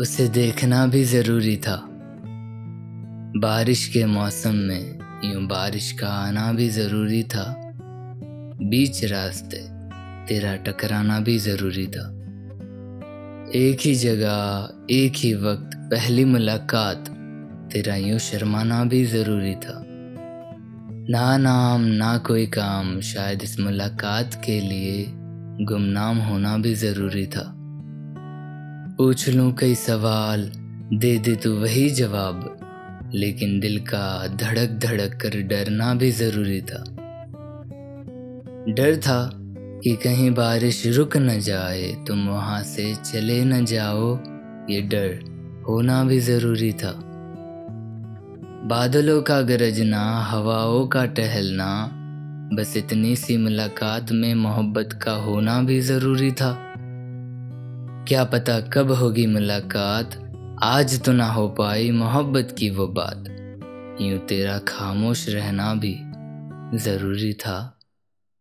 उसे देखना भी ज़रूरी था। बारिश के मौसम में यूँ बारिश का आना भी ज़रूरी था। बीच रास्ते तेरा टकराना भी ज़रूरी था। एक ही जगह, एक ही वक्त, पहली मुलाकात तेरा यूँ शर्माना भी ज़रूरी था। ना नाम, ना कोई काम, शायद इस मुलाकात के लिए गुमनाम होना भी ज़रूरी था। पूछ लूँ कई सवाल, दे दे तू वही जवाब। लेकिन दिल का धड़क धड़क कर डरना भी ज़रूरी था। डर था कि कहीं बारिश रुक न जाए, तुम वहाँ से चले न जाओ, ये डर होना भी ज़रूरी था। बादलों का गरजना, हवाओं का टहलना, बस इतनी सी मुलाकात में मोहब्बत का होना भी ज़रूरी था। क्या पता कब होगी मुलाकात? आज तो ना हो पाई मोहब्बत की वो बात। यूँ तेरा खामोश रहना भी ज़रूरी था।